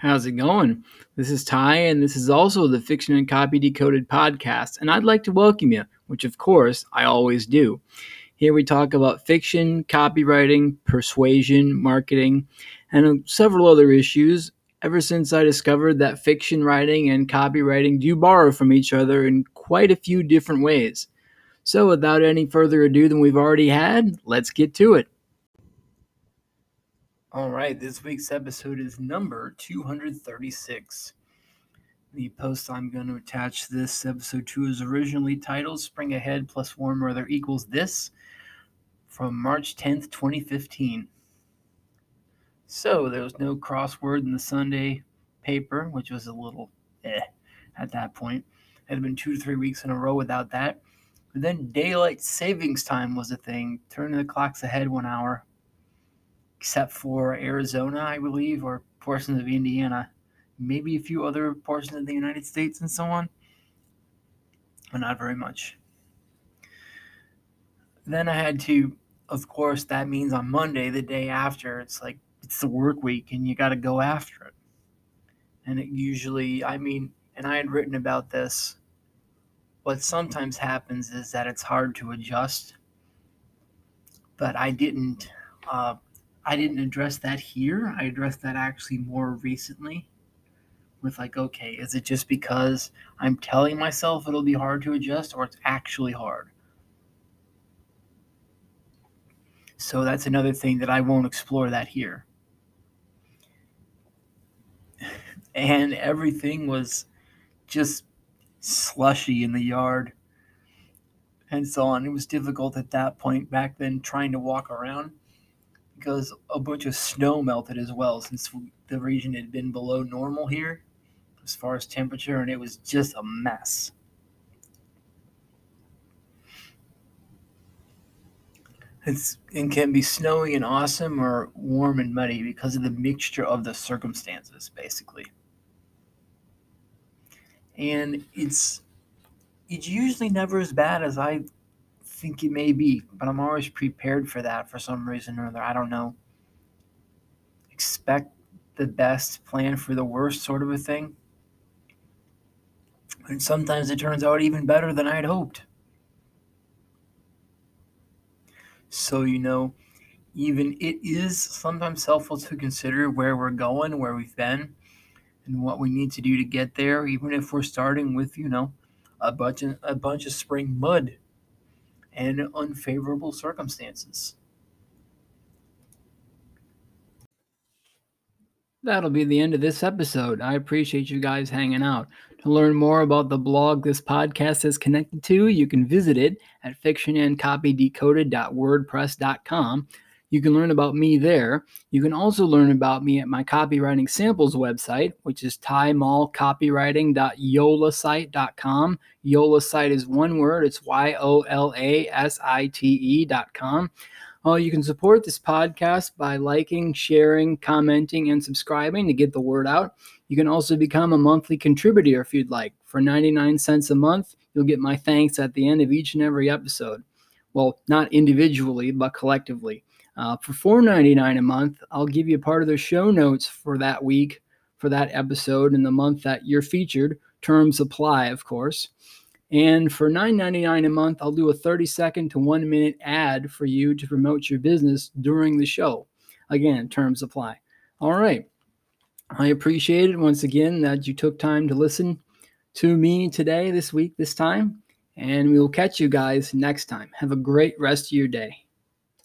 How's it going? This is Ty, and this is also the Fiction and Copy Decoded podcast, and I'd like to welcome you, which of course I always do. Here we talk about fiction, copywriting, persuasion, marketing, and several other issues. Ever since I discovered that fiction writing and copywriting do borrow from each other in quite a few different ways. So, without any further ado than we've already had, let's get to it. All right, this week's episode is number 236. The post I'm going to attach this episode to is originally titled Spring Ahead plus Warm Weather Equals This from March 10th, 2015. So there was no crossword in the Sunday paper, which was a little eh at that point. It had been two to three weeks in a row without that. But then daylight savings time was a thing, turning the clocks ahead one hour except for Arizona, I believe, or portions of Indiana, maybe a few other portions of the United States and so on, but not very much. Then I had to, of course, that means on Monday, the day after, it's like it's the work week and you got to go after it. And it usually, I mean, and I had written about this. What sometimes happens is that it's hard to adjust, but I didn't uh, I didn't address that here. I addressed that actually more recently with like, okay, is it just because I'm telling myself it'll be hard to adjust or it's actually hard? So that's another thing that I won't explore that here. And everything was just slushy in the yard and so on. It was difficult at that point back then trying to walk around because a bunch of snow melted as well since the region had been below normal here as far as temperature and it was just a mess. It's, it can be snowy and awesome or warm and muddy because of the mixture of the circumstances, basically. And it's it's usually never as bad as I think it may be, but I'm always prepared for that for some reason or other. I don't know. Expect the best, plan for the worst, sort of a thing. And sometimes it turns out even better than I'd hoped. So, you know, even it is sometimes helpful to consider where we're going, where we've been, and what we need to do to get there, even if we're starting with, you know, a bunch of, a bunch of spring mud and unfavorable circumstances. That'll be the end of this episode. I appreciate you guys hanging out. To learn more about the blog this podcast is connected to, you can visit it at fictionandcopydecoded.wordpress.com you can learn about me there. You can also learn about me at my copywriting samples website, which is tymallcopywriting.yolasite.com. Yola site is one word, it's Y O L A S I T E.com. Uh, you can support this podcast by liking, sharing, commenting, and subscribing to get the word out. You can also become a monthly contributor if you'd like. For 99 cents a month, you'll get my thanks at the end of each and every episode. Well, not individually, but collectively. Uh, for $4.99 a month, I'll give you a part of the show notes for that week, for that episode, in the month that you're featured. Terms apply, of course. And for $9.99 a month, I'll do a 30 second to one minute ad for you to promote your business during the show. Again, terms apply. All right. I appreciate it once again that you took time to listen to me today, this week, this time. And we will catch you guys next time. Have a great rest of your day.